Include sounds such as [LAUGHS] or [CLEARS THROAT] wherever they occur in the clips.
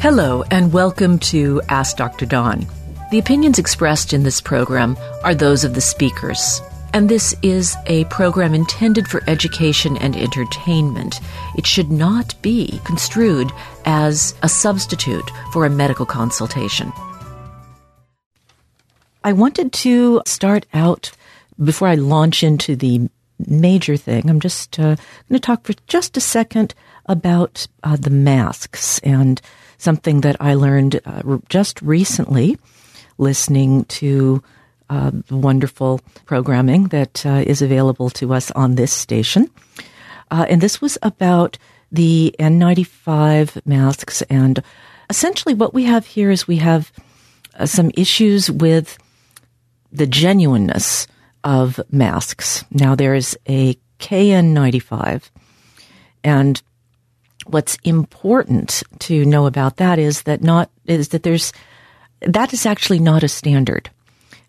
Hello, and welcome to Ask Dr. Dawn. The opinions expressed in this program are those of the speakers, and this is a program intended for education and entertainment. It should not be construed as a substitute for a medical consultation. I wanted to start out before I launch into the major thing. I'm just uh, going to talk for just a second about uh, the masks and something that I learned uh, just recently listening to uh, wonderful programming that uh, is available to us on this station. Uh, and this was about the N95 masks. And essentially, what we have here is we have uh, some issues with the genuineness of masks. Now, there is a KN95, and what's important to know about that is that not is that there's that is actually not a standard,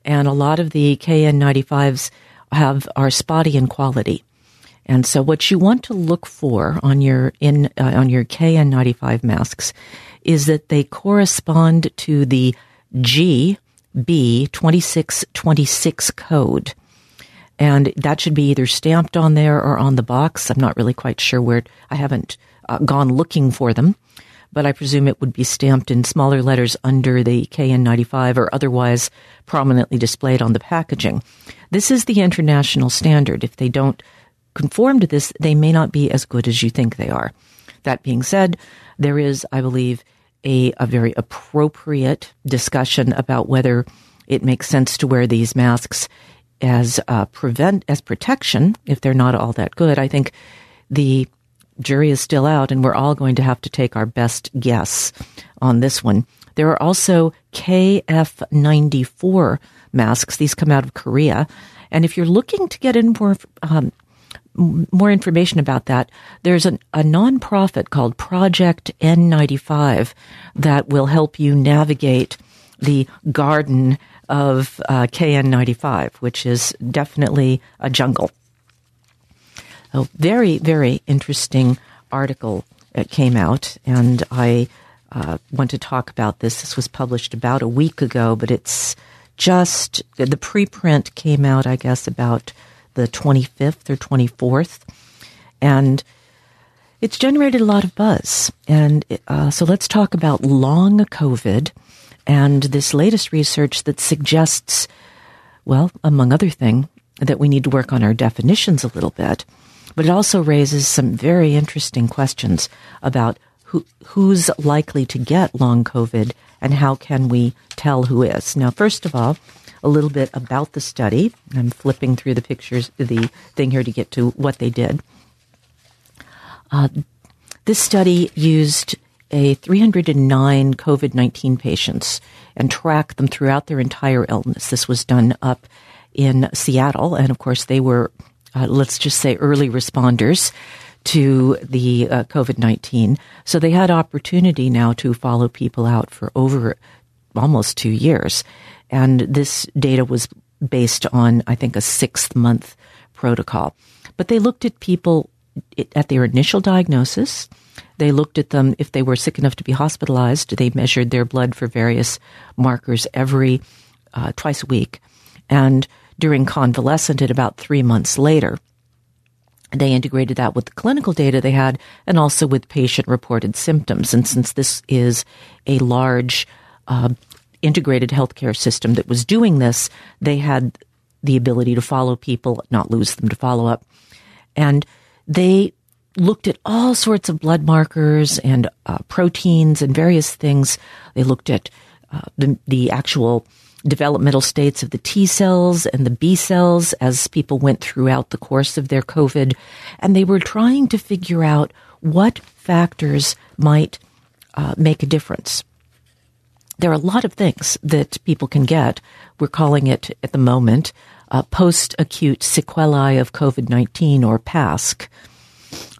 and a lot of the KN95s have are spotty in quality. And so, what you want to look for on your in uh, on your KN95 masks is that they correspond to the GB2626 code. And that should be either stamped on there or on the box. I'm not really quite sure where. I haven't uh, gone looking for them, but I presume it would be stamped in smaller letters under the KN95 or otherwise prominently displayed on the packaging. This is the international standard. If they don't conform to this, they may not be as good as you think they are. That being said, there is, I believe, a, a very appropriate discussion about whether it makes sense to wear these masks as uh, prevent as protection if they're not all that good. I think the jury is still out, and we're all going to have to take our best guess on this one. There are also KF94 masks. These come out of Korea. And if you're looking to get in more, um, more information about that, there's an, a nonprofit called Project N95 that will help you navigate the garden of uh, KN95, which is definitely a jungle. A very, very interesting article that came out, and I uh, want to talk about this. This was published about a week ago, but it's just the preprint came out, I guess, about the 25th or 24th, and it's generated a lot of buzz. And uh, so let's talk about long COVID and this latest research that suggests, well, among other things, that we need to work on our definitions a little bit but it also raises some very interesting questions about who, who's likely to get long COVID and how can we tell who is. Now, first of all, a little bit about the study. I'm flipping through the pictures, the thing here to get to what they did. Uh, this study used a 309 COVID 19 patients and track them throughout their entire illness. This was done up in Seattle, and of course, they were uh, let's just say, early responders to the uh, COVID 19. So they had opportunity now to follow people out for over almost two years. And this data was based on, I think, a six month protocol. But they looked at people at their initial diagnosis. They looked at them if they were sick enough to be hospitalized. They measured their blood for various markers every uh, twice a week. And during convalescent at about three months later. They integrated that with the clinical data they had and also with patient reported symptoms. And since this is a large uh, integrated healthcare system that was doing this, they had the ability to follow people, not lose them to follow up. And they looked at all sorts of blood markers and uh, proteins and various things. They looked at uh, the, the actual developmental states of the T cells and the B cells as people went throughout the course of their COVID. And they were trying to figure out what factors might uh, make a difference. There are a lot of things that people can get. We're calling it at the moment uh, post acute sequelae of COVID 19 or PASC.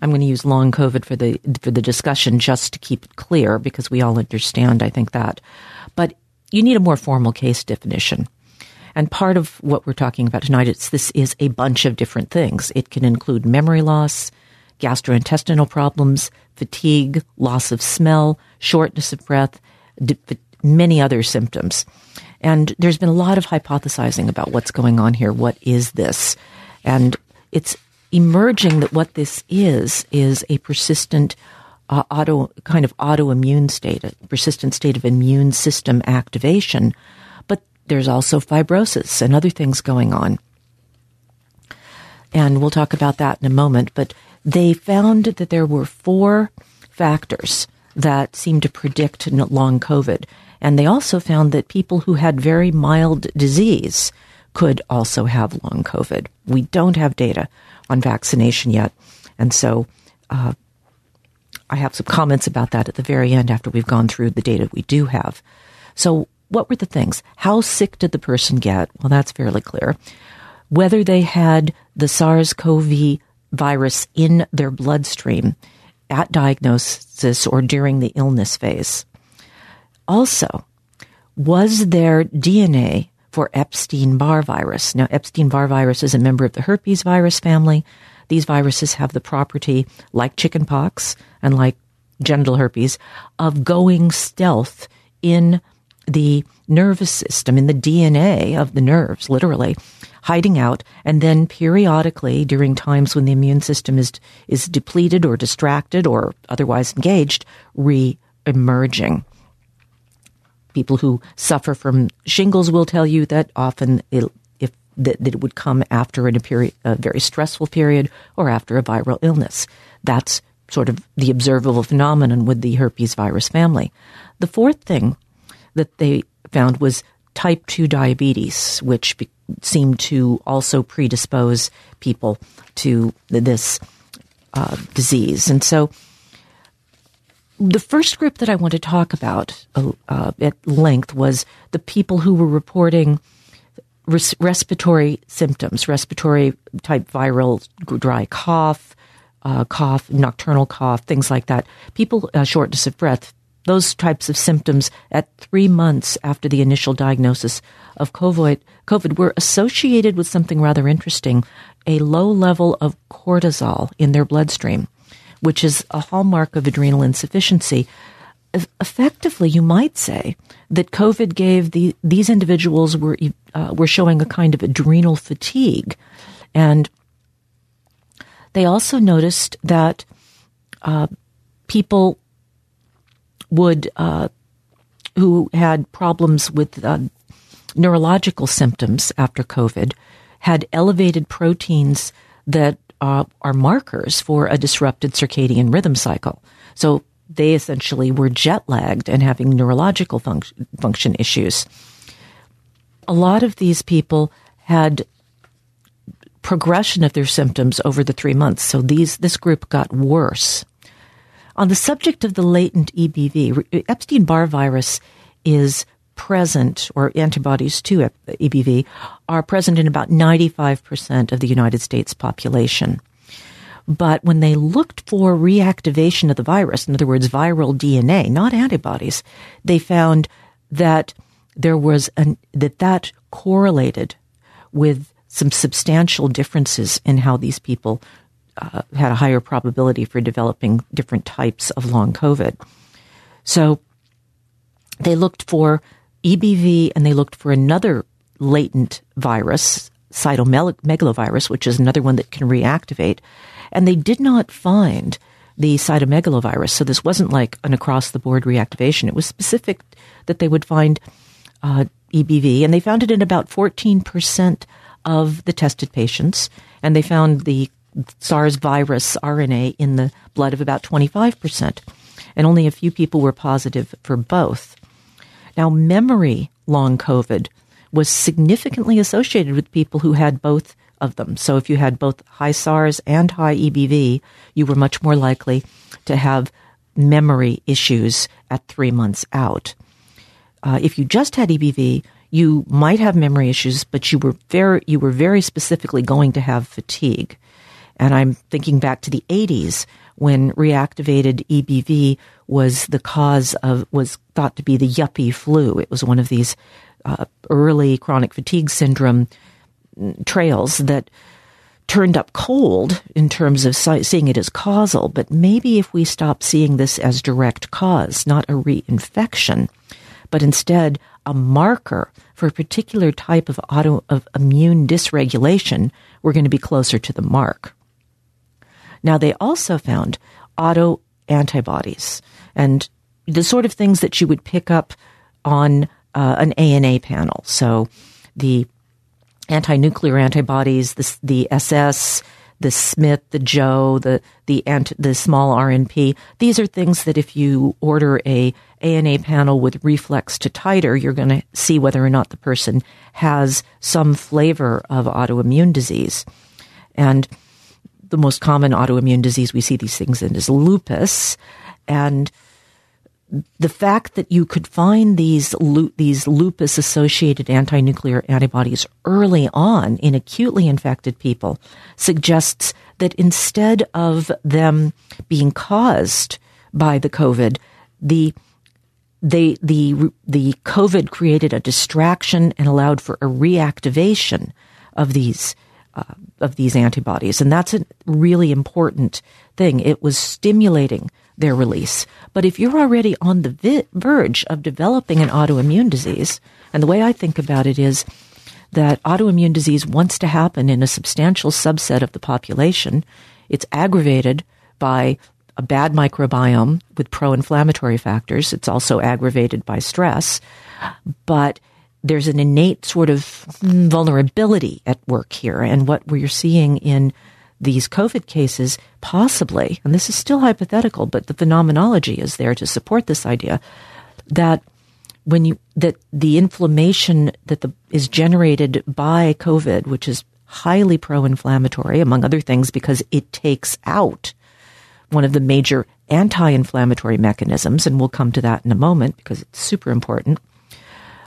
I'm going to use long COVID for the for the discussion just to keep it clear because we all understand, I think that. But you need a more formal case definition. And part of what we're talking about tonight is this is a bunch of different things. It can include memory loss, gastrointestinal problems, fatigue, loss of smell, shortness of breath, many other symptoms. And there's been a lot of hypothesizing about what's going on here. What is this? And it's emerging that what this is is a persistent uh, auto kind of autoimmune state, a persistent state of immune system activation. But there's also fibrosis and other things going on. And we'll talk about that in a moment. But they found that there were four factors that seemed to predict long COVID. And they also found that people who had very mild disease could also have long COVID. We don't have data on vaccination yet. And so uh, I have some comments about that at the very end after we've gone through the data we do have. So, what were the things? How sick did the person get? Well, that's fairly clear. Whether they had the SARS CoV virus in their bloodstream at diagnosis or during the illness phase. Also, was their DNA for Epstein Barr virus? Now, Epstein Barr virus is a member of the herpes virus family. These viruses have the property, like chickenpox and like genital herpes, of going stealth in the nervous system, in the DNA of the nerves, literally, hiding out, and then periodically, during times when the immune system is is depleted or distracted or otherwise engaged, re-emerging. People who suffer from shingles will tell you that often it, if that, that it would come after a period, a very stressful period, or after a viral illness. That's sort of the observable phenomenon with the herpes virus family. The fourth thing that they found was type 2 diabetes, which be- seemed to also predispose people to this uh, disease. And so the first group that I want to talk about uh, uh at length was the people who were reporting res- respiratory symptoms, respiratory type viral dry cough, uh, cough, nocturnal cough, things like that. People, uh, shortness of breath, those types of symptoms at three months after the initial diagnosis of COVID, COVID were associated with something rather interesting a low level of cortisol in their bloodstream, which is a hallmark of adrenal insufficiency. Effectively, you might say that COVID gave the, these individuals were uh, were showing a kind of adrenal fatigue, and they also noticed that uh, people would uh, who had problems with uh, neurological symptoms after COVID had elevated proteins that uh, are markers for a disrupted circadian rhythm cycle. So they essentially were jet lagged and having neurological func- function issues. A lot of these people had progression of their symptoms over the three months. So these this group got worse. On the subject of the latent EBV, Epstein Barr virus is present, or antibodies to EBV are present in about 95% of the United States population. But when they looked for reactivation of the virus, in other words, viral DNA, not antibodies, they found that there was an, that that correlated with some substantial differences in how these people uh, had a higher probability for developing different types of long COVID. So they looked for EBV and they looked for another latent virus, cytomegalovirus, which is another one that can reactivate. And they did not find the cytomegalovirus. So this wasn't like an across the board reactivation. It was specific that they would find uh, EBV, and they found it in about 14% of the tested patients. And they found the SARS virus RNA in the blood of about 25%, and only a few people were positive for both. Now, memory long COVID was significantly associated with people who had both of them. So, if you had both high SARS and high EBV, you were much more likely to have memory issues at three months out. Uh, if you just had EBV, you might have memory issues, but you were very you were very specifically going to have fatigue. And I'm thinking back to the 80s when reactivated EBV was the cause of, was thought to be the yuppie flu. It was one of these uh, early chronic fatigue syndrome trails that turned up cold in terms of seeing it as causal, but maybe if we stop seeing this as direct cause, not a reinfection, but instead a marker for a particular type of auto of immune dysregulation, we're going to be closer to the mark. Now they also found auto antibodies and the sort of things that you would pick up on uh, an ANA panel. So the anti-nuclear antibodies, the, the SS, the Smith, the Jo, the the ant, the small RNP. These are things that if you order a ANA panel with reflex to titer, you're going to see whether or not the person has some flavor of autoimmune disease. And the most common autoimmune disease we see these things in is lupus. And the fact that you could find these these lupus associated anti-nuclear antibodies early on in acutely infected people suggests that instead of them being caused by the COVID, the they the the COVID created a distraction and allowed for a reactivation of these uh, of these antibodies, and that's a really important thing. It was stimulating their release. But if you're already on the vi- verge of developing an autoimmune disease, and the way I think about it is that autoimmune disease wants to happen in a substantial subset of the population, it's aggravated by a bad microbiome with pro inflammatory factors. It's also aggravated by stress. But there's an innate sort of vulnerability at work here. And what we're seeing in these COVID cases possibly, and this is still hypothetical, but the phenomenology is there to support this idea that when you that the inflammation that the, is generated by COVID, which is highly pro-inflammatory, among other things, because it takes out one of the major anti-inflammatory mechanisms, and we'll come to that in a moment because it's super important.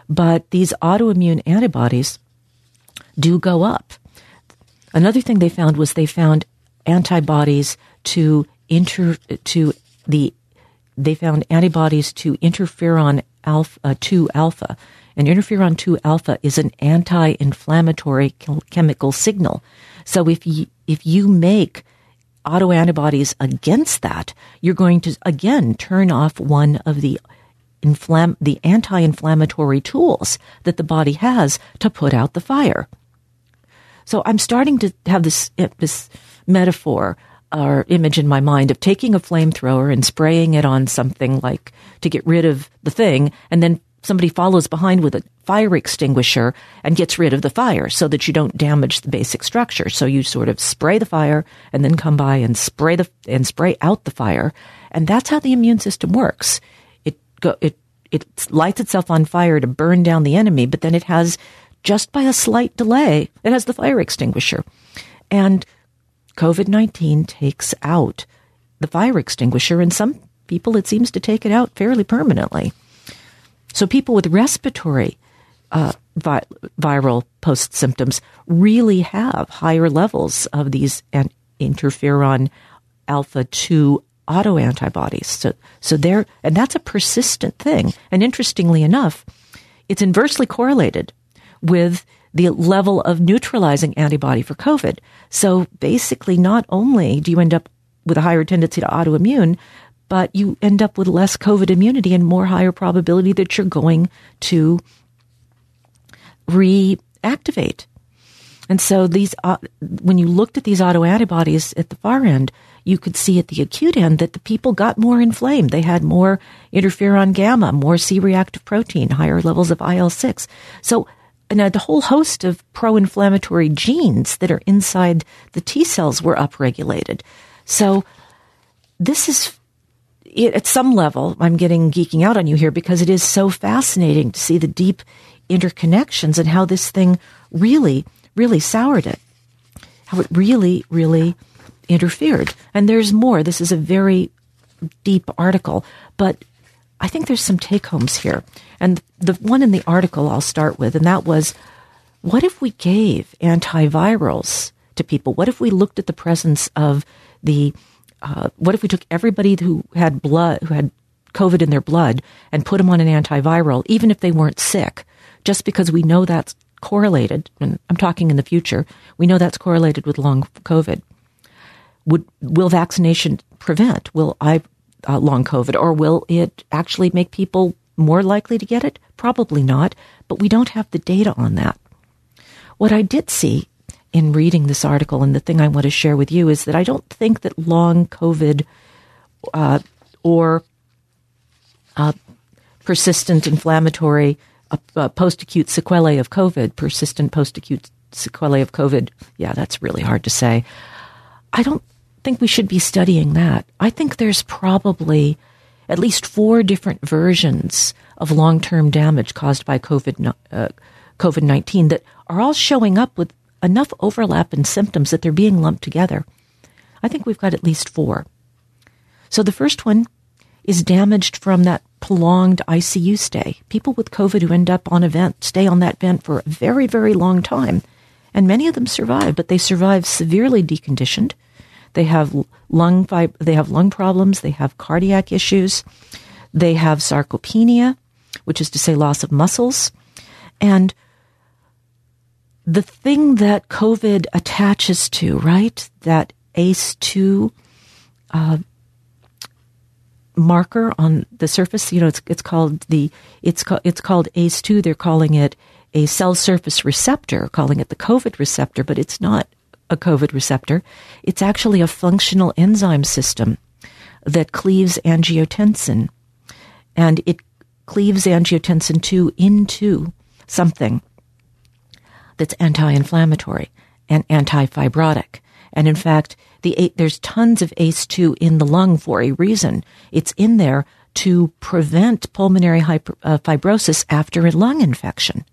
But these autoimmune antibodies do go up. Another thing they found was they found antibodies to inter to the they found antibodies to interferon alpha uh, 2 alpha. And interferon 2 alpha is an anti-inflammatory chemical signal. So if you if you make autoantibodies against that you're going to again turn off one of the inflam- the anti-inflammatory tools that the body has to put out the fire so I'm starting to have this, this metaphor or image in my mind of taking a flamethrower and spraying it on something like to get rid of the thing and then somebody follows behind with a fire extinguisher and gets rid of the fire so that you don't damage the basic structure. So you sort of spray the fire and then come by and spray the and spray out the fire. And that's how the immune system works. Go, it it lights itself on fire to burn down the enemy, but then it has just by a slight delay. It has the fire extinguisher. And COVID 19 takes out the fire extinguisher, and some people it seems to take it out fairly permanently. So people with respiratory uh, vi- viral post symptoms really have higher levels of these interferon alpha 2 autoantibodies. So, so there, and that's a persistent thing. And interestingly enough, it's inversely correlated with the level of neutralizing antibody for COVID. So basically, not only do you end up with a higher tendency to autoimmune, but you end up with less COVID immunity and more higher probability that you're going to reactivate. And so these, uh, when you looked at these autoantibodies at the far end, you could see at the acute end that the people got more inflamed. They had more interferon gamma, more C-reactive protein, higher levels of IL-6. So and a whole host of pro-inflammatory genes that are inside the T cells were upregulated. So this is at some level, I'm getting geeking out on you here because it is so fascinating to see the deep interconnections and how this thing really, really soured it. How it really, really interfered. And there's more. This is a very deep article, but I think there's some take homes here. And the one in the article I'll start with, and that was what if we gave antivirals to people? What if we looked at the presence of the, uh, what if we took everybody who had blood, who had COVID in their blood and put them on an antiviral, even if they weren't sick, just because we know that's correlated, and I'm talking in the future, we know that's correlated with long COVID. Would, will vaccination prevent? Will I, uh, long COVID, or will it actually make people more likely to get it? Probably not, but we don't have the data on that. What I did see in reading this article, and the thing I want to share with you is that I don't think that long COVID uh, or uh, persistent inflammatory post acute sequelae of COVID, persistent post acute sequelae of COVID, yeah, that's really hard to say. I don't think we should be studying that. I think there's probably at least four different versions of long term damage caused by COVID uh, COVID 19 that are all showing up with enough overlap in symptoms that they're being lumped together. I think we've got at least four. So the first one is damaged from that prolonged ICU stay. People with COVID who end up on a vent stay on that vent for a very, very long time. And many of them survive, but they survive severely deconditioned. They have lung fib- they have lung problems, they have cardiac issues, they have sarcopenia, which is to say loss of muscles. And the thing that COVID attaches to, right? That ACE2 uh, marker on the surface, you know, it's, it's called the, it's, co- it's called ACE2. They're calling it a cell surface receptor, calling it the COVID receptor, but it's not a COVID receptor. It's actually a functional enzyme system that cleaves angiotensin. And it cleaves angiotensin 2 into something that's anti-inflammatory and anti-fibrotic. And in fact, the there's tons of ACE2 in the lung for a reason. It's in there to prevent pulmonary hyper, uh, fibrosis after a lung infection.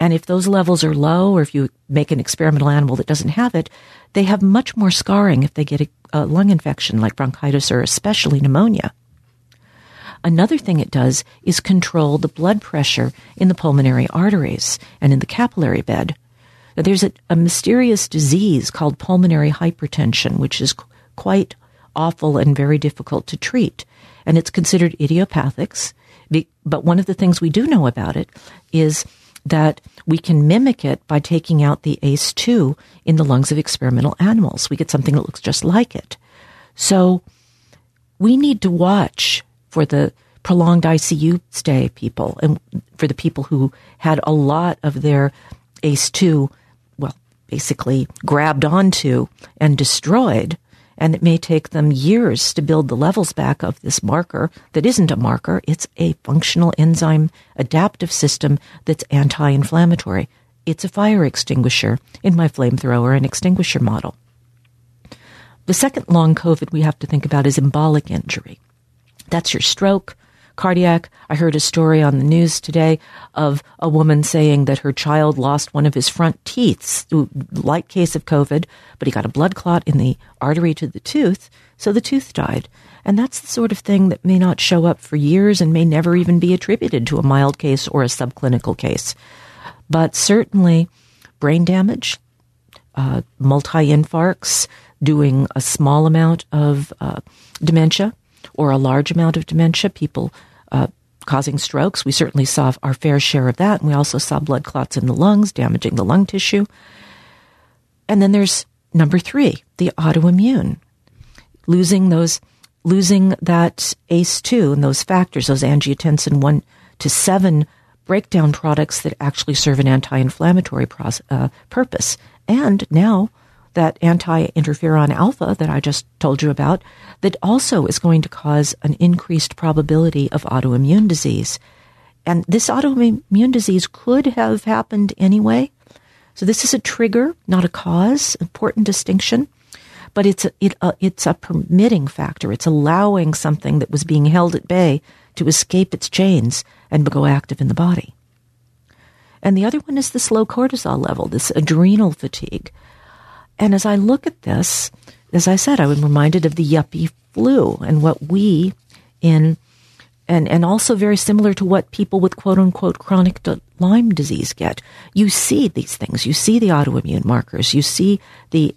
And if those levels are low, or if you make an experimental animal that doesn't have it, they have much more scarring if they get a, a lung infection like bronchitis or especially pneumonia. Another thing it does is control the blood pressure in the pulmonary arteries and in the capillary bed. There's a, a, mysterious disease called pulmonary hypertension, which is quite awful and very difficult to treat. And it's considered idiopathic. But one of the things we do know about it is that we can mimic it by taking out the ACE2 in the lungs of experimental animals. We get something that looks just like it. So we need to watch for the prolonged ICU stay people and for the people who had a lot of their ACE2, well, basically grabbed onto and destroyed. And it may take them years to build the levels back of this marker that isn't a marker. It's a functional enzyme adaptive system that's anti inflammatory. It's a fire extinguisher in my flamethrower and extinguisher model. The second long COVID we have to think about is embolic injury. That's your stroke, cardiac. I heard a story on the news today of a woman saying that her child lost one of his front teeth, light case of COVID, but he got a blood clot in the artery to the tooth, so the tooth died. And that's the sort of thing that may not show up for years and may never even be attributed to a mild case or a subclinical case. But certainly, brain damage, uh, multi infarcts, doing a small amount of uh, dementia, or a large amount of dementia, people uh, causing strokes. We certainly saw our fair share of that. And we also saw blood clots in the lungs, damaging the lung tissue. And then there's number three, the autoimmune. Losing those, losing that ACE2 and those factors, those angiotensin 1 to 7 breakdown products that actually serve an anti inflammatory uh, purpose. And now that anti interferon alpha that I just told you about, that also is going to cause an increased probability of autoimmune disease. And this autoimmune disease could have happened anyway. So this is a trigger, not a cause. Important distinction. But it's a, it, uh, it's a permitting factor. It's allowing something that was being held at bay to escape its chains and go active in the body. And the other one is the slow cortisol level, this adrenal fatigue. And as I look at this, as I said, I was reminded of the yuppie flu and what we in and, and also very similar to what people with quote unquote chronic Lyme disease get. You see these things. You see the autoimmune markers. You see the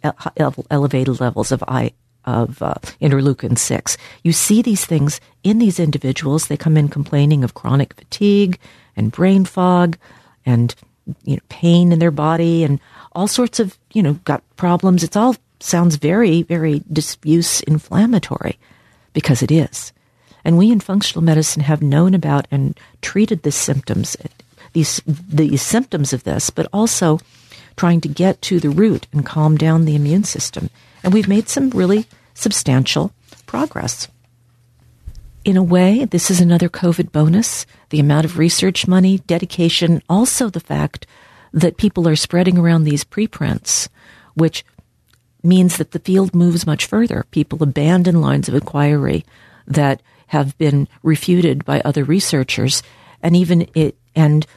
elevated levels of I, of uh, interleukin 6. You see these things in these individuals. They come in complaining of chronic fatigue and brain fog and you know, pain in their body and all sorts of, you know, gut problems. It's all sounds very, very diffuse inflammatory because it is. And we in functional medicine have known about and treated the symptoms, these, the symptoms of this, but also trying to get to the root and calm down the immune system. And we've made some really substantial progress. In a way, this is another COVID bonus. The amount of research money, dedication, also the fact that people are spreading around these preprints, which means that the field moves much further. People abandon lines of inquiry that have been refuted by other researchers and even it and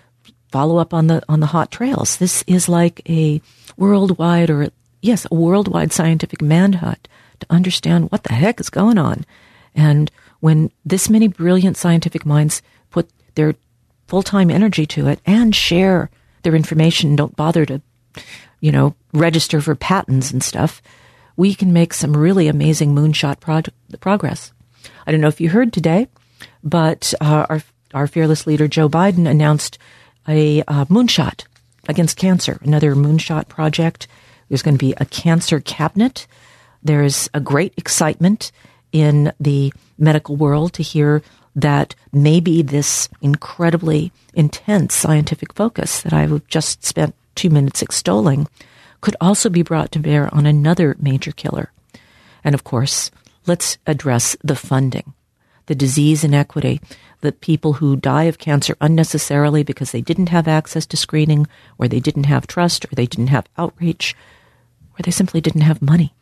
follow up on the on the hot trails. This is like a worldwide or yes, a worldwide scientific manhunt to understand what the heck is going on. And when this many brilliant scientific minds put their full time energy to it and share their information, don't bother to, you know, register for patents and stuff, we can make some really amazing moonshot prog- progress. I don't know if you heard today, but uh, our our fearless leader Joe Biden announced a uh, moonshot against cancer, another moonshot project. There's going to be a cancer cabinet. There's a great excitement in the medical world to hear that maybe this incredibly intense scientific focus that I've just spent two minutes extolling could also be brought to bear on another major killer. And of course, let's address the funding, the disease inequity, the people who die of cancer unnecessarily because they didn't have access to screening, or they didn't have trust, or they didn't have outreach, or they simply didn't have money.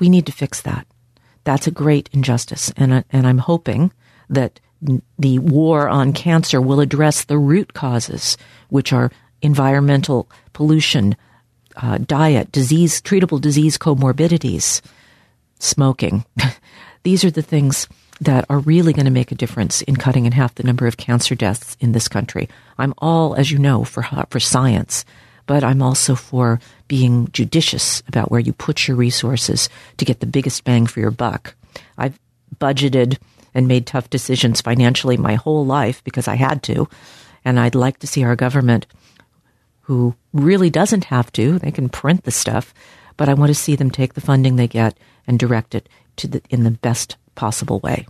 We need to fix that. That's a great injustice. And, and I'm hoping that the war on cancer will address the root causes, which are environmental pollution, uh, diet, disease, treatable disease comorbidities, smoking. [LAUGHS] These are the things that are really going to make a difference in cutting in half the number of cancer deaths in this country. I'm all, as you know, for for science, but I'm also for being judicious about where you put your resources to get the biggest bang for your buck. I've budgeted and made tough decisions financially my whole life because I had to, and I'd like to see our government who really doesn't have to, they can print the stuff, but I want to see them take the funding they get and direct it to the, in the best possible way.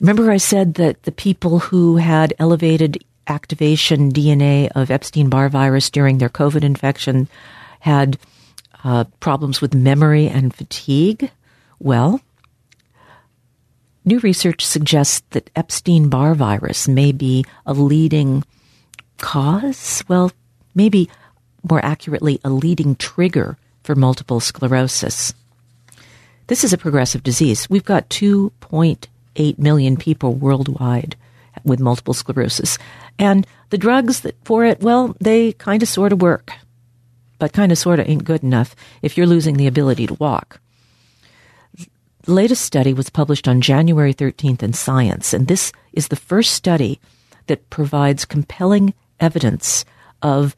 Remember, I said that the people who had elevated activation DNA of Epstein Barr virus during their COVID infection had uh, problems with memory and fatigue. Well, new research suggests that Epstein Barr virus may be a leading cause, well, maybe more accurately, a leading trigger for multiple sclerosis. This is a progressive disease. We've got 2.8 million people worldwide with multiple sclerosis. And the drugs that for it, well, they kind of sort of work, but kind of sort of ain't good enough if you're losing the ability to walk. The latest study was published on January 13th in Science, and this is the first study that provides compelling evidence of,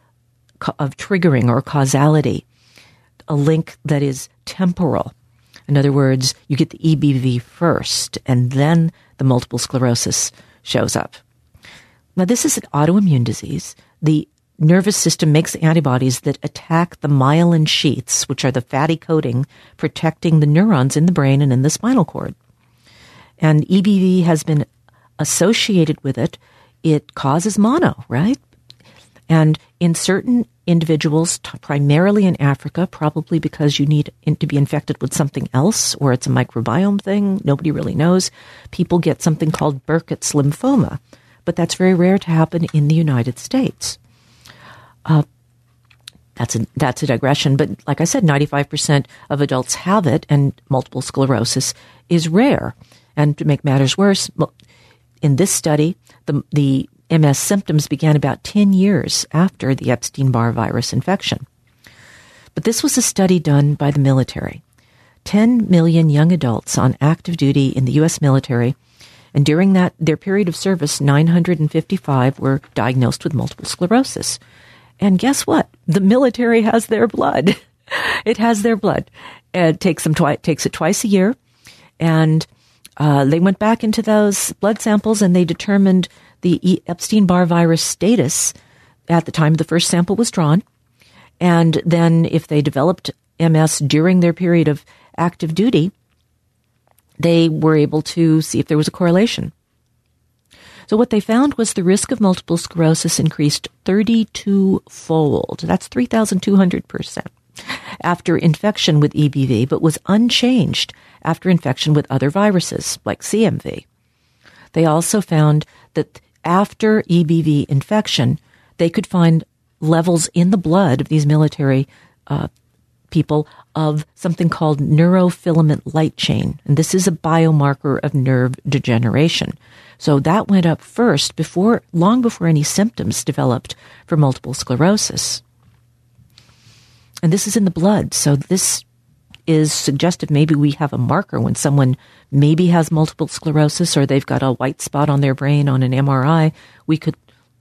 of triggering or causality, a link that is temporal. In other words, you get the EBV first, and then the multiple sclerosis shows up. Now, this is an autoimmune disease. The nervous system makes antibodies that attack the myelin sheaths, which are the fatty coating protecting the neurons in the brain and in the spinal cord. And EBV has been associated with it. It causes mono, right? And in certain individuals, primarily in Africa, probably because you need to be infected with something else or it's a microbiome thing, nobody really knows, people get something called Burkitt's lymphoma. But that's very rare to happen in the United States. Uh, that's a, that's a digression, but like I said, 95% of adults have it, and multiple sclerosis is rare. And to make matters worse, in this study, the, the MS symptoms began about 10 years after the Epstein Barr virus infection. But this was a study done by the military. 10 million young adults on active duty in the U.S. military, and during that their period of service, 955 were diagnosed with multiple sclerosis. And guess what? The military has their blood. [LAUGHS] it has their blood. It takes them twi- takes it twice a year, and uh, they went back into those blood samples and they determined the Epstein Barr virus status at the time the first sample was drawn. And then if they developed MS during their period of active duty, they were able to see if there was a correlation. So what they found was the risk of multiple sclerosis increased 32 fold. That's 3,200% after infection with EBV, but was unchanged after infection with other viruses like CMV. They also found that after EBV infection, they could find levels in the blood of these military uh, people of something called neurofilament light chain. And this is a biomarker of nerve degeneration. So that went up first before, long before any symptoms developed for multiple sclerosis. And this is in the blood. So this is suggestive maybe we have a marker when someone maybe has multiple sclerosis or they've got a white spot on their brain on an MRI. We could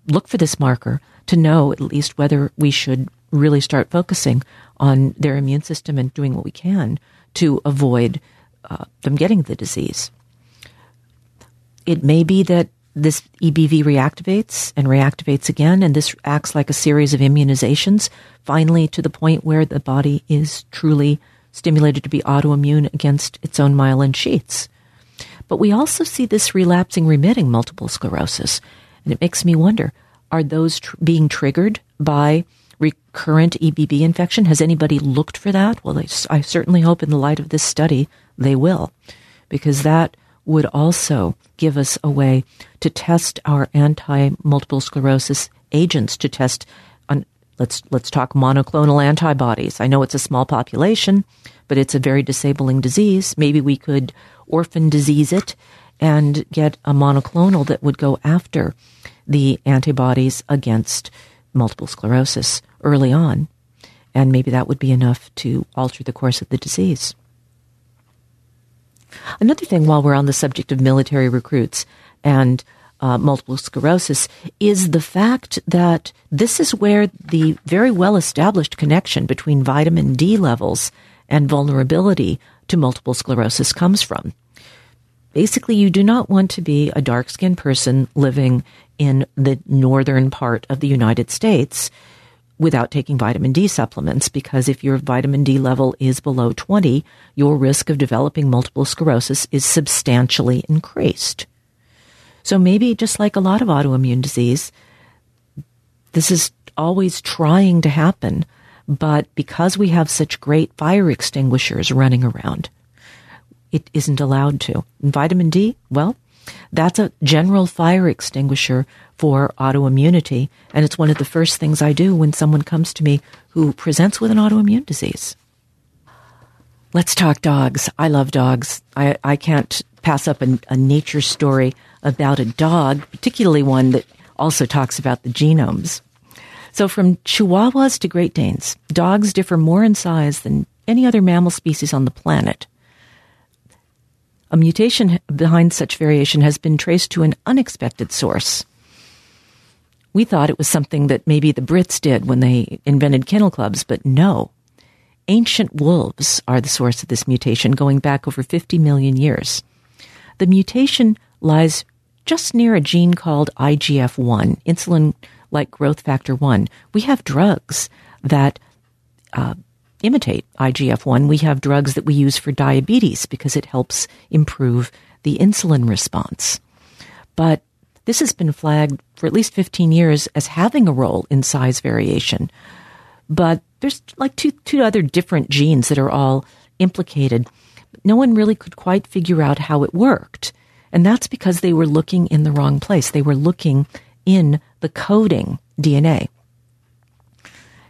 look for this marker to know at least whether we should really start focusing on their immune system and doing what we can to avoid uh, them getting the disease. It may be that this EBV reactivates and reactivates again, and this acts like a series of immunizations, finally to the point where the body is truly stimulated to be autoimmune against its own myelin sheaths. But we also see this relapsing remitting multiple sclerosis, and it makes me wonder are those tr- being triggered by recurrent EBV infection? Has anybody looked for that? Well, I certainly hope in the light of this study they will, because that would also give us a way to test our anti multiple sclerosis agents to test let's let's talk monoclonal antibodies. I know it's a small population, but it's a very disabling disease. Maybe we could orphan disease it and get a monoclonal that would go after the antibodies against multiple sclerosis early on. And maybe that would be enough to alter the course of the disease. Another thing, while we're on the subject of military recruits and uh, multiple sclerosis, is the fact that this is where the very well established connection between vitamin D levels and vulnerability to multiple sclerosis comes from. Basically, you do not want to be a dark skinned person living in the northern part of the United States without taking vitamin D supplements because if your vitamin D level is below 20, your risk of developing multiple sclerosis is substantially increased. So maybe just like a lot of autoimmune disease, this is always trying to happen, but because we have such great fire extinguishers running around, it isn't allowed to. And vitamin D, well, that's a general fire extinguisher for autoimmunity. And it's one of the first things I do when someone comes to me who presents with an autoimmune disease. Let's talk dogs. I love dogs. I, I can't pass up a, a nature story about a dog, particularly one that also talks about the genomes. So, from Chihuahuas to Great Danes, dogs differ more in size than any other mammal species on the planet. A mutation behind such variation has been traced to an unexpected source. We thought it was something that maybe the Brits did when they invented kennel clubs, but no. Ancient wolves are the source of this mutation going back over 50 million years. The mutation lies just near a gene called IGF 1, insulin like growth factor 1. We have drugs that uh, imitate IGF 1. We have drugs that we use for diabetes because it helps improve the insulin response. But this has been flagged for at least 15 years as having a role in size variation. But there's like two, two other different genes that are all implicated. No one really could quite figure out how it worked. And that's because they were looking in the wrong place. They were looking in the coding DNA.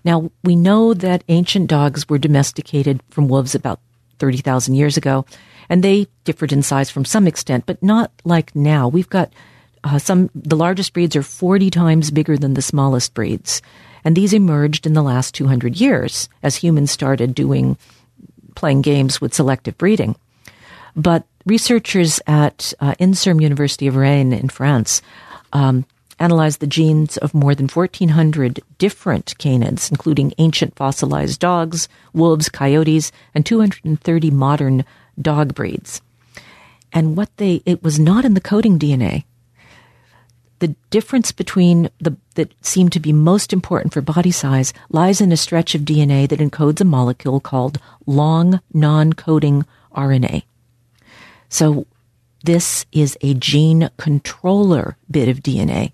Now, we know that ancient dogs were domesticated from wolves about 30,000 years ago, and they differed in size from some extent, but not like now. We've got uh, some, the largest breeds are 40 times bigger than the smallest breeds. And these emerged in the last 200 years as humans started doing, playing games with selective breeding. But researchers at uh, INSERM University of Rennes in France um, analyzed the genes of more than 1,400 different canids, including ancient fossilized dogs, wolves, coyotes, and 230 modern dog breeds. And what they, it was not in the coding DNA. the difference between the that seemed to be most important for body size lies in a stretch of DNA that encodes a molecule called long non-coding RNA. So this is a gene controller bit of DNA,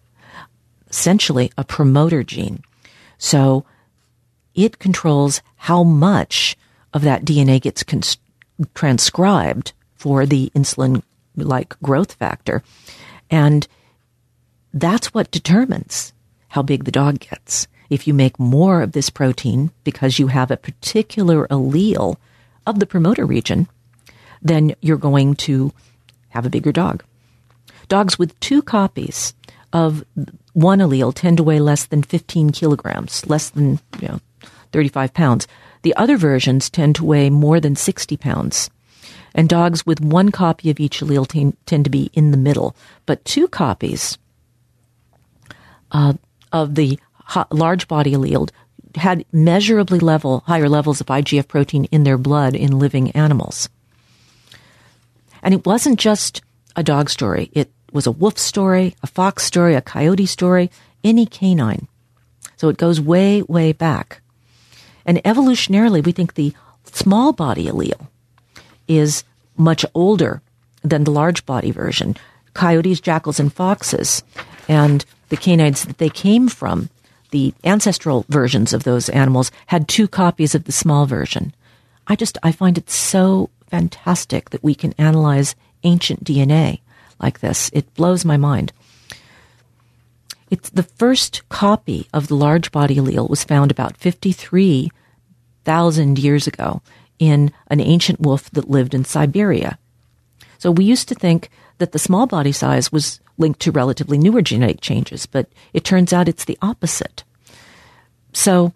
essentially a promoter gene. So it controls how much of that DNA gets cons- transcribed for the insulin like growth factor. And that's what determines how big the dog gets. If you make more of this protein because you have a particular allele of the promoter region, then you're going to have a bigger dog. Dogs with two copies of one allele tend to weigh less than 15 kilograms, less than you know, 35 pounds. The other versions tend to weigh more than 60 pounds. And dogs with one copy of each allele t- tend to be in the middle. But two copies uh, of the large body allele had measurably level higher levels of IGF protein in their blood in living animals. And it wasn't just a dog story. It was a wolf story, a fox story, a coyote story, any canine. So it goes way, way back. And evolutionarily, we think the small body allele is much older than the large body version. Coyotes, jackals, and foxes, and the canines that they came from, the ancestral versions of those animals, had two copies of the small version. I just, I find it so fantastic that we can analyze ancient DNA like this. It blows my mind. It's the first copy of the large body allele was found about 53,000 years ago in an ancient wolf that lived in Siberia. So we used to think that the small body size was linked to relatively newer genetic changes, but it turns out it's the opposite. So,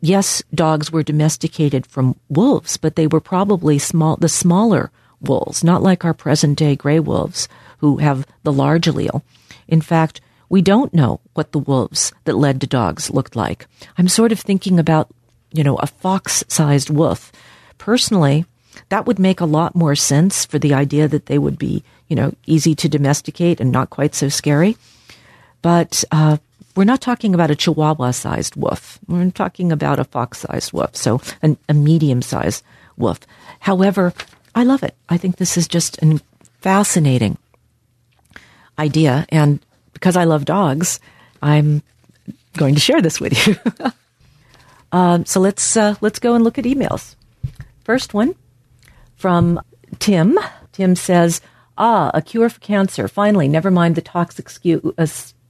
yes, dogs were domesticated from wolves, but they were probably small, the smaller wolves, not like our present day gray wolves who have the large allele. In fact, we don't know what the wolves that led to dogs looked like. I'm sort of thinking about, you know, a fox sized wolf. Personally, that would make a lot more sense for the idea that they would be you know, easy to domesticate and not quite so scary. But uh, we're not talking about a chihuahua sized wolf. We're talking about a fox sized wolf, so an, a medium sized wolf. However, I love it. I think this is just a fascinating idea. And because I love dogs, I'm going to share this with you. [LAUGHS] um, so let's uh, let's go and look at emails. First one from Tim. Tim says, Ah, a cure for cancer. Finally, never mind the toxic stew, uh,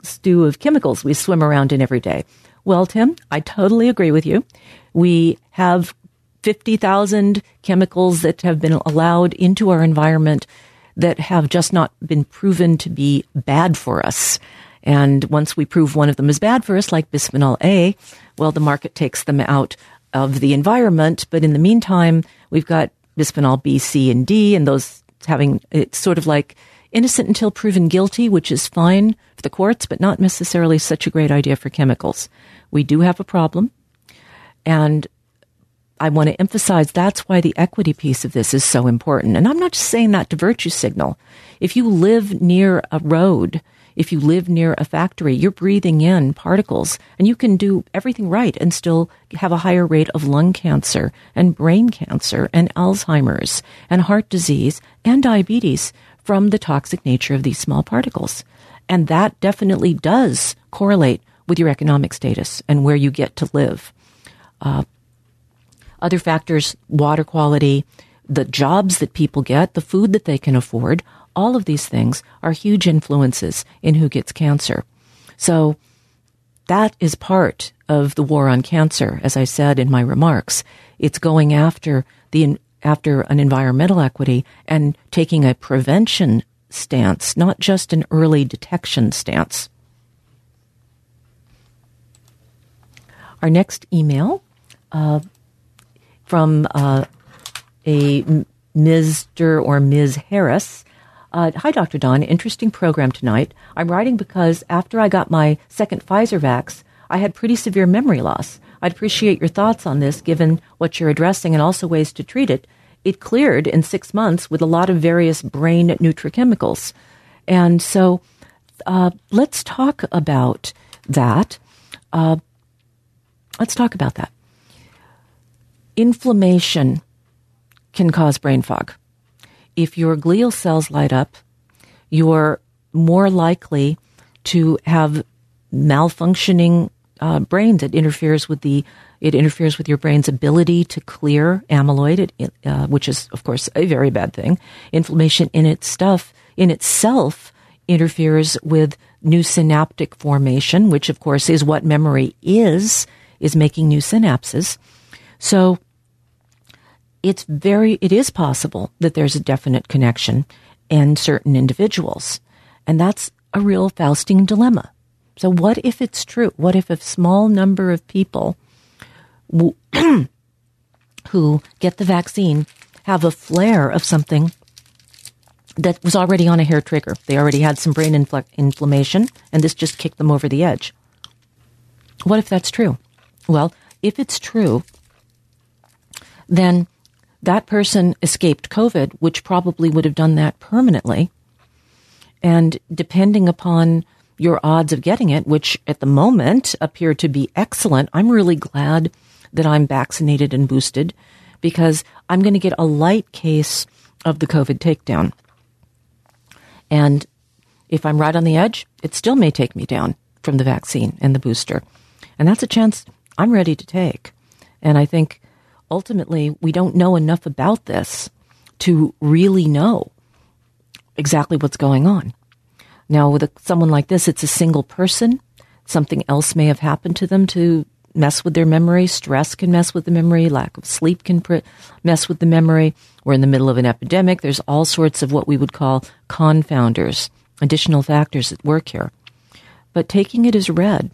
stew of chemicals we swim around in every day. Well, Tim, I totally agree with you. We have 50,000 chemicals that have been allowed into our environment that have just not been proven to be bad for us. And once we prove one of them is bad for us, like bisphenol A, well, the market takes them out of the environment. But in the meantime, we've got bisphenol B, C, and D, and those having it's sort of like innocent until proven guilty, which is fine for the courts, but not necessarily such a great idea for chemicals. We do have a problem. And I want to emphasize that's why the equity piece of this is so important. And I'm not just saying that to virtue signal. If you live near a road, if you live near a factory, you're breathing in particles and you can do everything right and still have a higher rate of lung cancer and brain cancer and Alzheimer's and heart disease and diabetes from the toxic nature of these small particles. And that definitely does correlate with your economic status and where you get to live. Uh, other factors, water quality, the jobs that people get, the food that they can afford, all of these things are huge influences in who gets cancer. So that is part of the war on cancer, as I said in my remarks. It's going after the after an environmental equity and taking a prevention stance, not just an early detection stance. Our next email uh, from uh, a Mr. or Ms. Harris uh, hi, Dr. Dawn. Interesting program tonight. I'm writing because after I got my second Pfizer vax, I had pretty severe memory loss. I'd appreciate your thoughts on this, given what you're addressing and also ways to treat it. It cleared in six months with a lot of various brain nutrichemicals. And so uh, let's talk about that. Uh, let's talk about that. Inflammation can cause brain fog. If your glial cells light up, you're more likely to have malfunctioning uh, brains. It interferes with the it interferes with your brain's ability to clear amyloid, it, uh, which is of course a very bad thing. Inflammation in its stuff in itself interferes with new synaptic formation, which of course is what memory is, is making new synapses. So it's very, it is possible that there's a definite connection in certain individuals. And that's a real Faustian dilemma. So what if it's true? What if a small number of people [CLEARS THROAT] who get the vaccine have a flare of something that was already on a hair trigger. They already had some brain infl- inflammation, and this just kicked them over the edge. What if that's true? Well, if it's true, then that person escaped COVID, which probably would have done that permanently. And depending upon your odds of getting it, which at the moment appear to be excellent, I'm really glad that I'm vaccinated and boosted because I'm going to get a light case of the COVID takedown. And if I'm right on the edge, it still may take me down from the vaccine and the booster. And that's a chance I'm ready to take. And I think ultimately we don't know enough about this to really know exactly what's going on. Now, with a, someone like this, it's a single person. Something else may have happened to them to mess with their memory. Stress can mess with the memory. Lack of sleep can pr- mess with the memory. We're in the middle of an epidemic. There's all sorts of what we would call confounders, additional factors at work here. But taking it as read,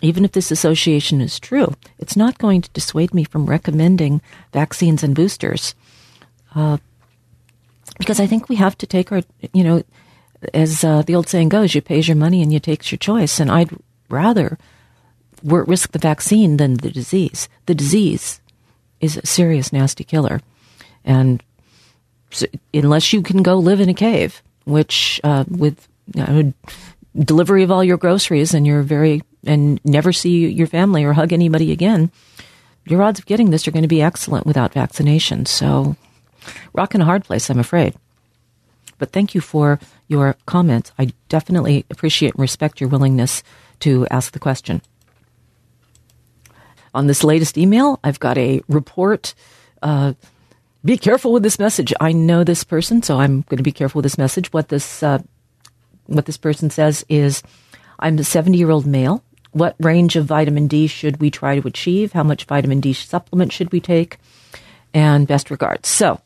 even if this association is true, it's not going to dissuade me from recommending vaccines and boosters. Uh, because I think we have to take our, you know, as uh, the old saying goes, you pays your money and you takes your choice. And I'd rather risk the vaccine than the disease. The disease is a serious, nasty killer. And so unless you can go live in a cave, which uh, with know, delivery of all your groceries and you're very and never see your family or hug anybody again, your odds of getting this are going to be excellent without vaccination. So, rock in a hard place, I'm afraid. But thank you for your comments. I definitely appreciate and respect your willingness to ask the question. On this latest email, I've got a report. Uh, be careful with this message. I know this person, so I'm going to be careful with this message. What this uh, what this person says is, I'm a 70 year old male. What range of vitamin D should we try to achieve? How much vitamin D supplement should we take? And best regards. So,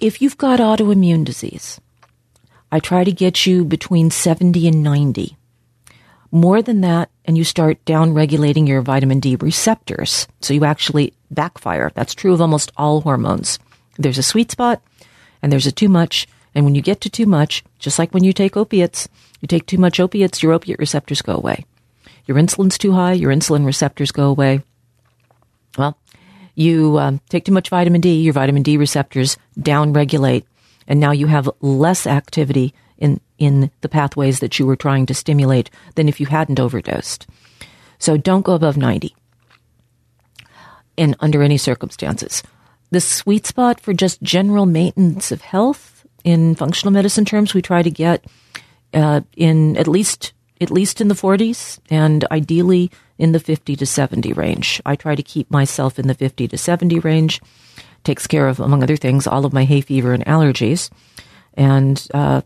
if you've got autoimmune disease, I try to get you between 70 and 90. More than that, and you start down regulating your vitamin D receptors. So you actually backfire. That's true of almost all hormones. There's a sweet spot and there's a too much. And when you get to too much, just like when you take opiates, you take too much opiates, your opiate receptors go away. Your insulin's too high, your insulin receptors go away. Well, you um, take too much vitamin D, your vitamin D receptors downregulate, and now you have less activity in, in the pathways that you were trying to stimulate than if you hadn't overdosed. So don't go above 90 in under any circumstances. The sweet spot for just general maintenance of health in functional medicine terms, we try to get uh, in at least at least in the 40s and ideally in the 50 to 70 range. I try to keep myself in the 50 to 70 range. Takes care of, among other things, all of my hay fever and allergies. And uh,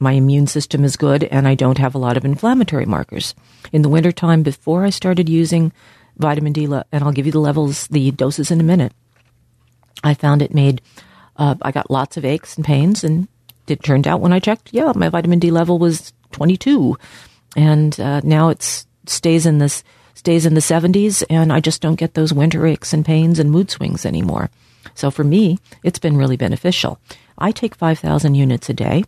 my immune system is good and I don't have a lot of inflammatory markers. In the wintertime, before I started using vitamin D, and I'll give you the levels, the doses in a minute, I found it made, uh, I got lots of aches and pains and it turned out when I checked, yeah, my vitamin D level was 22. And uh, now it stays in this stays in the 70s and I just don't get those winter aches and pains and mood swings anymore. So for me, it's been really beneficial. I take 5,000 units a day.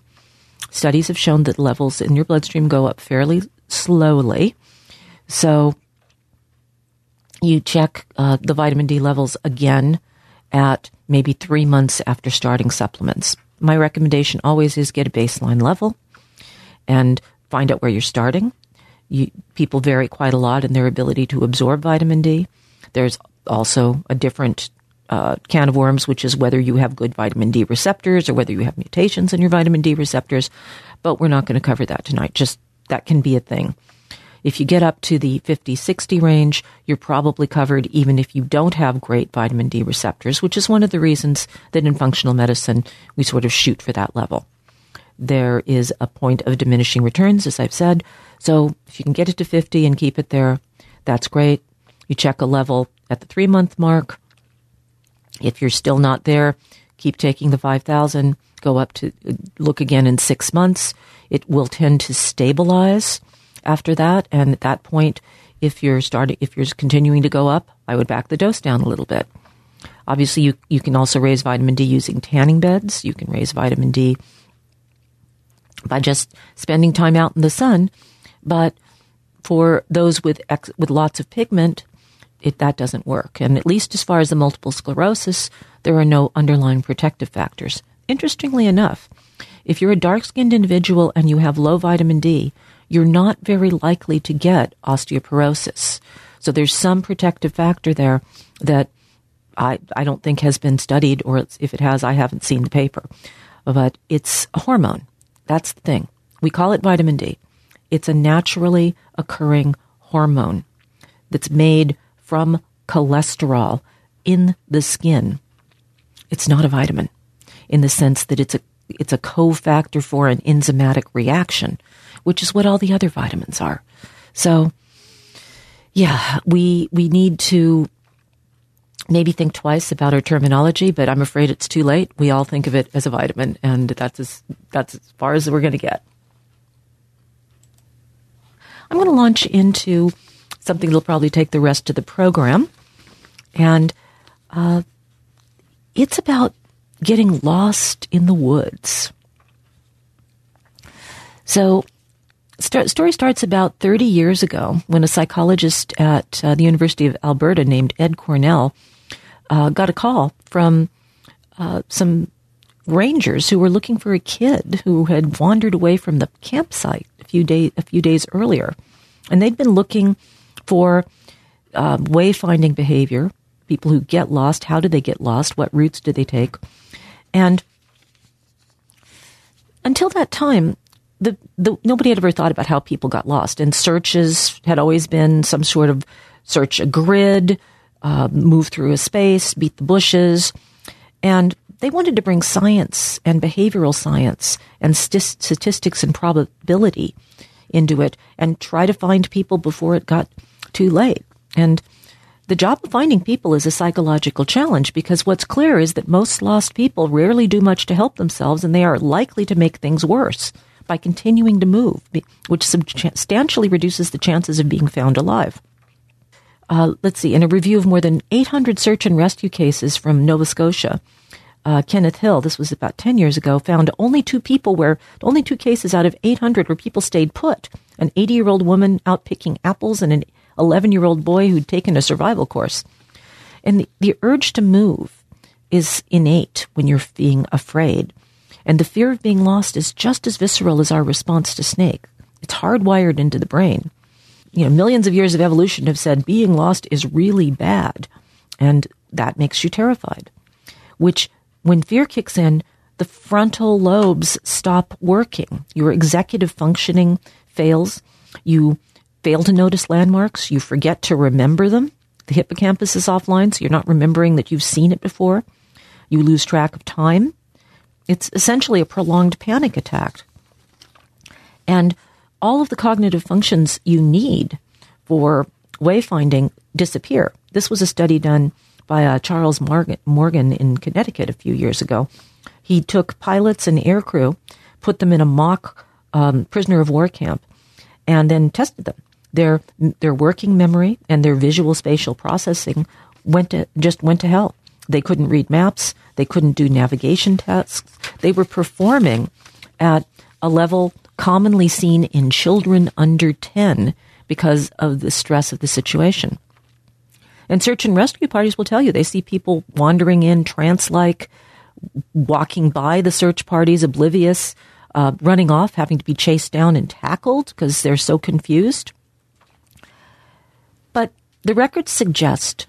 Studies have shown that levels in your bloodstream go up fairly slowly. So you check uh, the vitamin D levels again at maybe three months after starting supplements. My recommendation always is get a baseline level. and find out where you're starting. You, people vary quite a lot in their ability to absorb vitamin D. There's also a different uh, can of worms, which is whether you have good vitamin D receptors or whether you have mutations in your vitamin D receptors. But we're not going to cover that tonight. Just that can be a thing. If you get up to the 50, 60 range, you're probably covered even if you don't have great vitamin D receptors, which is one of the reasons that in functional medicine we sort of shoot for that level. There is a point of diminishing returns, as I've said. So if you can get it to 50 and keep it there, that's great. You check a level at the three month mark. If you're still not there, keep taking the 5,000, go up to look again in six months. It will tend to stabilize after that. And at that point, if you're starting, if you're continuing to go up, I would back the dose down a little bit. Obviously, you, you can also raise vitamin D using tanning beds. You can raise vitamin D by just spending time out in the sun. But for those with ex, with lots of pigment, it, that doesn't work. And at least as far as the multiple sclerosis, there are no underlying protective factors. Interestingly enough, if you're a dark skinned individual and you have low vitamin D, you're not very likely to get osteoporosis. So there's some protective factor there that I, I don't think has been studied, or if it has, I haven't seen the paper. But it's a hormone. That's the thing. We call it vitamin D. It's a naturally occurring hormone that's made from cholesterol in the skin. It's not a vitamin in the sense that it's a it's a cofactor for an enzymatic reaction which is what all the other vitamins are. So, yeah, we we need to maybe think twice about our terminology, but I'm afraid it's too late. We all think of it as a vitamin, and that's as that's as far as we're going to get. I'm going to launch into something that'll probably take the rest of the program, and uh, it's about getting lost in the woods. So st- story starts about 30 years ago when a psychologist at uh, the University of Alberta named Ed Cornell uh, got a call from uh, some rangers who were looking for a kid who had wandered away from the campsite a few a few days earlier, and they'd been looking for uh, wayfinding behavior. People who get lost, how do they get lost? What routes do they take? And until that time, the, the, nobody had ever thought about how people got lost. And searches had always been some sort of search a grid, uh, move through a space, beat the bushes. And they wanted to bring science and behavioral science and st- statistics and probability into it and try to find people before it got too late. And the job of finding people is a psychological challenge because what's clear is that most lost people rarely do much to help themselves and they are likely to make things worse by continuing to move, which substantially reduces the chances of being found alive. Uh, let's see, in a review of more than 800 search and rescue cases from Nova Scotia, uh, Kenneth Hill, this was about 10 years ago, found only two people where, only two cases out of 800 where people stayed put. An 80 year old woman out picking apples and an 11 year old boy who'd taken a survival course. And the, the urge to move is innate when you're being afraid. And the fear of being lost is just as visceral as our response to snake. It's hardwired into the brain. You know, millions of years of evolution have said being lost is really bad. And that makes you terrified. Which, when fear kicks in, the frontal lobes stop working. Your executive functioning fails. You fail to notice landmarks. You forget to remember them. The hippocampus is offline, so you're not remembering that you've seen it before. You lose track of time. It's essentially a prolonged panic attack. And all of the cognitive functions you need for wayfinding disappear. This was a study done by uh, Charles Morgan, in Connecticut a few years ago. He took pilots and aircrew, put them in a mock um, prisoner of war camp, and then tested them. Their their working memory and their visual spatial processing went to just went to hell. They couldn't read maps. They couldn't do navigation tasks. They were performing at a level commonly seen in children under 10 because of the stress of the situation. And search and rescue parties will tell you they see people wandering in trance like, walking by the search parties, oblivious, uh, running off, having to be chased down and tackled because they're so confused. The records suggest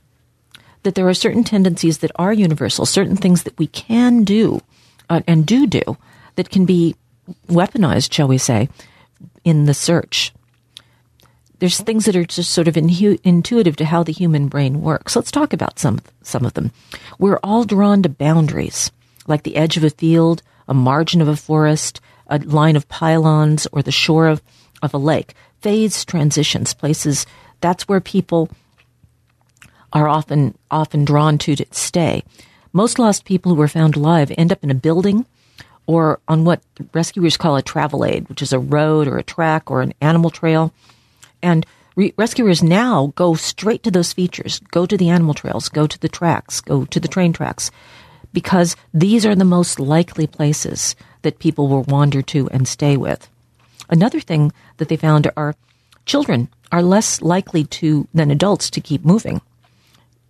that there are certain tendencies that are universal, certain things that we can do uh, and do do that can be weaponized, shall we say, in the search. There's things that are just sort of intuitive to how the human brain works. Let's talk about some some of them. We're all drawn to boundaries, like the edge of a field, a margin of a forest, a line of pylons, or the shore of, of a lake. Phase transitions, places that's where people are often often drawn to to stay. Most lost people who are found alive end up in a building or on what rescuers call a travel aid, which is a road or a track or an animal trail. And re- rescuers now go straight to those features, go to the animal trails, go to the tracks, go to the train tracks, because these are the most likely places that people will wander to and stay with. Another thing that they found are children are less likely to than adults to keep moving,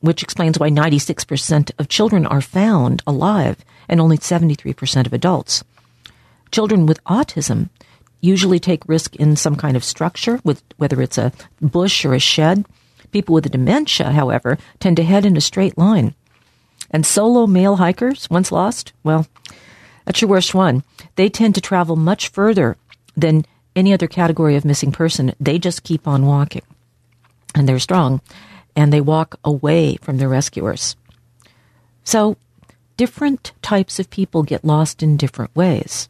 which explains why 96% of children are found alive and only 73% of adults. Children with autism usually take risk in some kind of structure, with whether it's a bush or a shed. People with dementia, however, tend to head in a straight line. And solo male hikers, once lost, well, that's your worst one. They tend to travel much further than any other category of missing person. They just keep on walking. And they're strong. And they walk away from their rescuers. So different types of people get lost in different ways.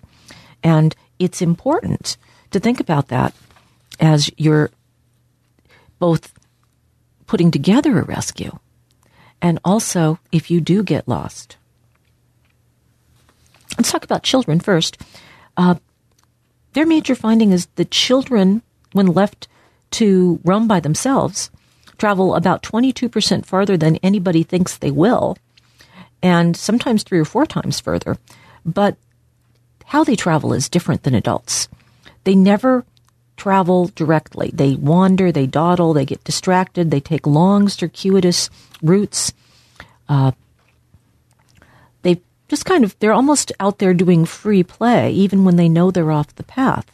And it's important to think about that as you're both putting together a rescue and also if you do get lost. Let's talk about children first. Uh, their major finding is that children, when left to roam by themselves, travel about 22% farther than anybody thinks they will and sometimes three or four times further. But how they travel is different than adults. They never travel directly. They wander, they dawdle, they get distracted, they take long, circuitous routes. Uh, they just kind of, they're almost out there doing free play, even when they know they're off the path.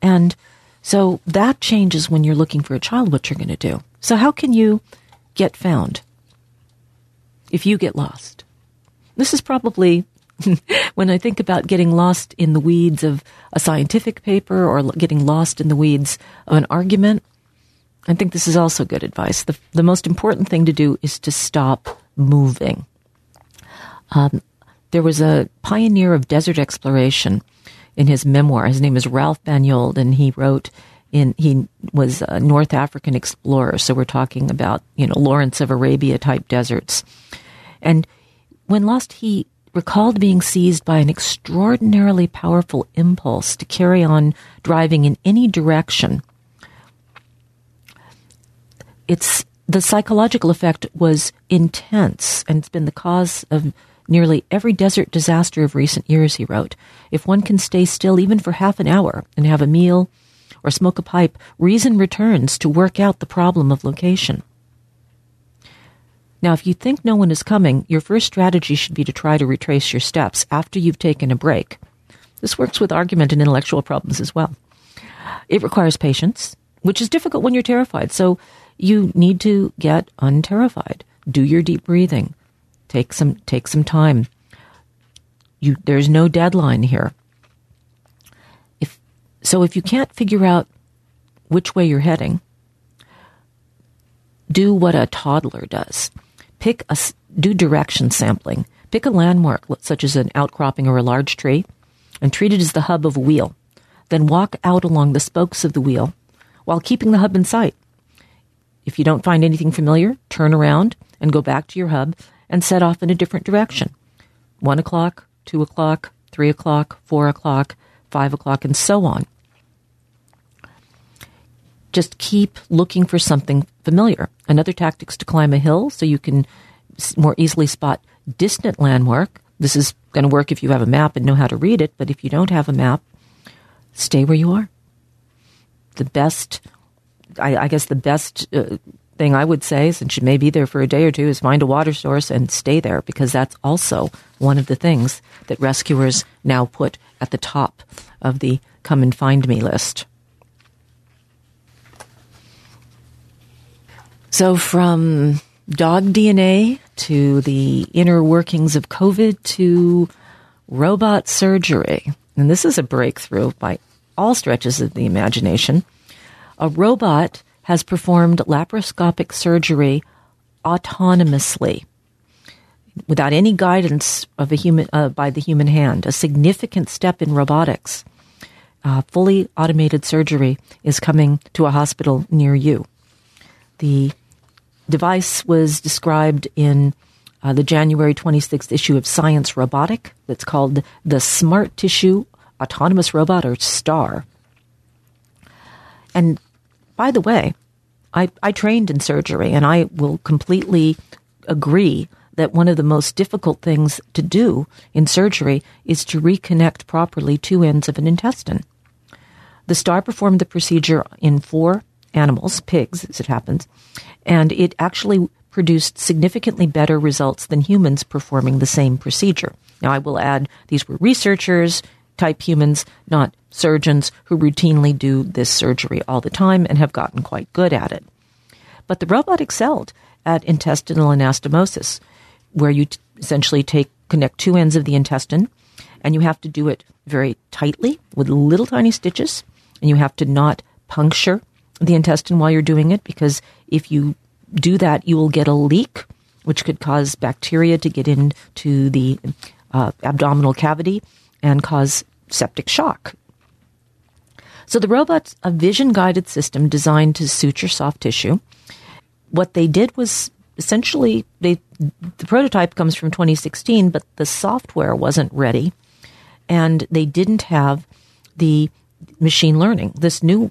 And so that changes when you're looking for a child, what you're going to do. So, how can you get found? if you get lost. This is probably [LAUGHS] when I think about getting lost in the weeds of a scientific paper or getting lost in the weeds of an argument. I think this is also good advice. The, the most important thing to do is to stop moving. Um, there was a pioneer of desert exploration in his memoir. His name is Ralph Bagnold, and he wrote in he was a North African explorer. So we're talking about you know Lawrence of Arabia type deserts. And when lost, he recalled being seized by an extraordinarily powerful impulse to carry on driving in any direction. It's the psychological effect was intense, and it's been the cause of nearly every desert disaster of recent years, he wrote. If one can stay still even for half an hour and have a meal or smoke a pipe, reason returns to work out the problem of location. Now, if you think no one is coming, your first strategy should be to try to retrace your steps after you've taken a break. This works with argument and intellectual problems as well. It requires patience, which is difficult when you're terrified. So you need to get unterrified. Do your deep breathing. Take some take some time. You there's no deadline here. So if you can't figure out which way you're heading, do what a toddler does pick a, do direction sampling. Pick a landmark, such as an outcropping or a large tree, and treat it as the hub of a wheel. Then walk out along the spokes of the wheel while keeping the hub in sight. If you don't find anything familiar, turn around and go back to your hub and set off in a different direction. One o'clock, two o'clock, three o'clock, four o'clock, five o'clock, and so on. Just keep looking for something familiar. Another tactic is to climb a hill so you can more easily spot distant landmark. This is going to work if you have a map and know how to read it, but if you don't have a map, stay where you are. The best, I, I guess, the best uh, thing I would say, since you may be there for a day or two, is find a water source and stay there because that's also one of the things that rescuers now put at the top of the come and find me list. So, from dog DNA to the inner workings of COVID to robot surgery, and this is a breakthrough by all stretches of the imagination. A robot has performed laparoscopic surgery autonomously without any guidance of a human uh, by the human hand. A significant step in robotics. Uh, fully automated surgery is coming to a hospital near you. The device was described in uh, the January 26th issue of Science Robotic. That's called the Smart Tissue Autonomous Robot, or STAR. And by the way, I, I trained in surgery, and I will completely agree that one of the most difficult things to do in surgery is to reconnect properly two ends of an intestine. The star performed the procedure in four animals, pigs, as it happens, and it actually produced significantly better results than humans performing the same procedure. Now, I will add these were researchers, type humans, not surgeons who routinely do this surgery all the time and have gotten quite good at it. But the robot excelled at intestinal anastomosis, where you t- essentially take connect two ends of the intestine, and you have to do it very tightly with little tiny stitches, and you have to not puncture the intestine while you're doing it because if you do that, you will get a leak, which could cause bacteria to get into the uh, abdominal cavity and cause septic shock. So the robot's a vision guided system designed to suture soft tissue. What they did was essentially they the prototype comes from 2016, but the software wasn't ready, and they didn't have the machine learning. This new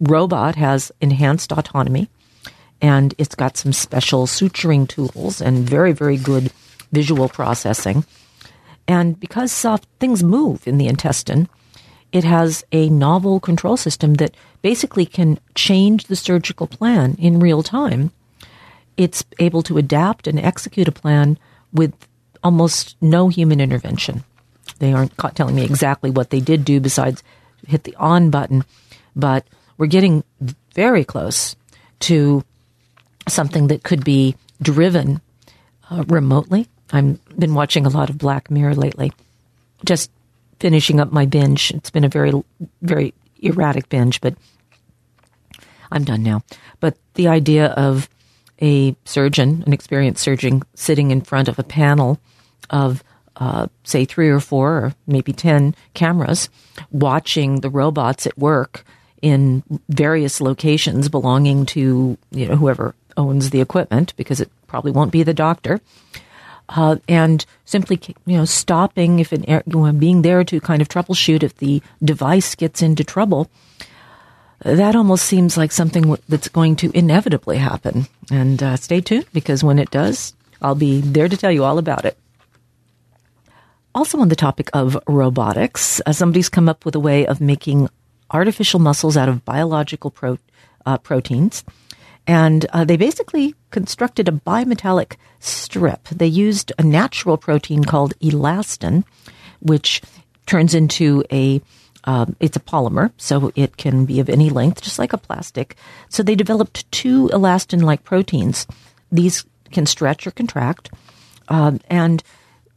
robot has enhanced autonomy, and it's got some special suturing tools and very very good visual processing. And because soft things move in the intestine, it has a novel control system that basically can change the surgical plan in real time. It's able to adapt and execute a plan with almost no human intervention. They aren't telling me exactly what they did do besides hit the on button, but we're getting very close to something that could be driven uh, remotely I've been watching a lot of Black Mirror lately. Just finishing up my binge. It's been a very, very erratic binge, but I'm done now. But the idea of a surgeon, an experienced surgeon, sitting in front of a panel of, uh, say, three or four or maybe 10 cameras, watching the robots at work in various locations belonging to you know whoever owns the equipment because it probably won't be the doctor uh, and simply you know stopping if an air, being there to kind of troubleshoot if the device gets into trouble. That almost seems like something that's going to inevitably happen. And uh, stay tuned because when it does, I'll be there to tell you all about it. Also, on the topic of robotics, uh, somebody's come up with a way of making artificial muscles out of biological pro- uh, proteins. And uh, they basically constructed a bimetallic strip. They used a natural protein called elastin, which turns into a uh, it's a polymer, so it can be of any length, just like a plastic. So they developed two elastin-like proteins. These can stretch or contract, um, and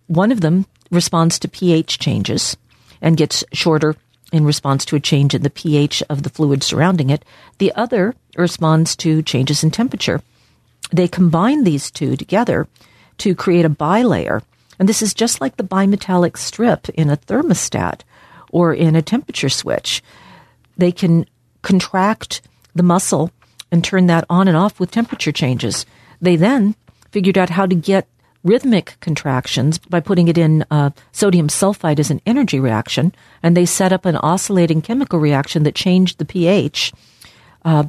one of them responds to pH changes and gets shorter in response to a change in the pH of the fluid surrounding it. The other responds to changes in temperature. They combine these two together to create a bilayer. And this is just like the bimetallic strip in a thermostat or in a temperature switch. They can contract the muscle and turn that on and off with temperature changes. They then figured out how to get rhythmic contractions by putting it in uh, sodium sulfide as an energy reaction, and they set up an oscillating chemical reaction that changed the pH. Uh,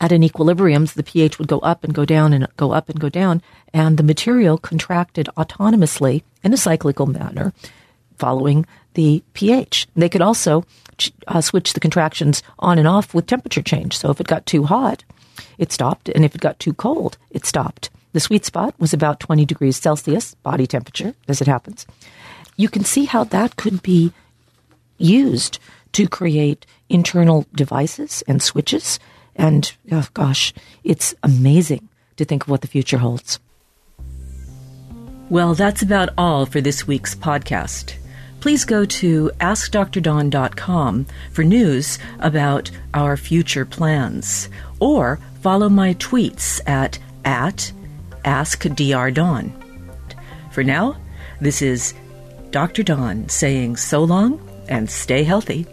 at an equilibrium, the pH would go up and go down and go up and go down, and the material contracted autonomously in a cyclical manner, following the pH. They could also uh, switch the contractions on and off with temperature change. So if it got too hot, it stopped, and if it got too cold, it stopped. The sweet spot was about 20 degrees Celsius, body temperature, as it happens. You can see how that could be used to create internal devices and switches. And oh gosh, it's amazing to think of what the future holds. Well, that's about all for this week's podcast. Please go to AskDrDawn.com for news about our future plans, or follow my tweets at, at. For now, this is Dr. Dawn saying so long and stay healthy.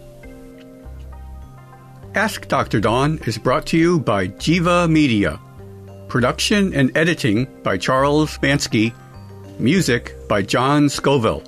Ask Dr. Dawn is brought to you by Jiva Media. Production and editing by Charles Mansky Music by John Scoville.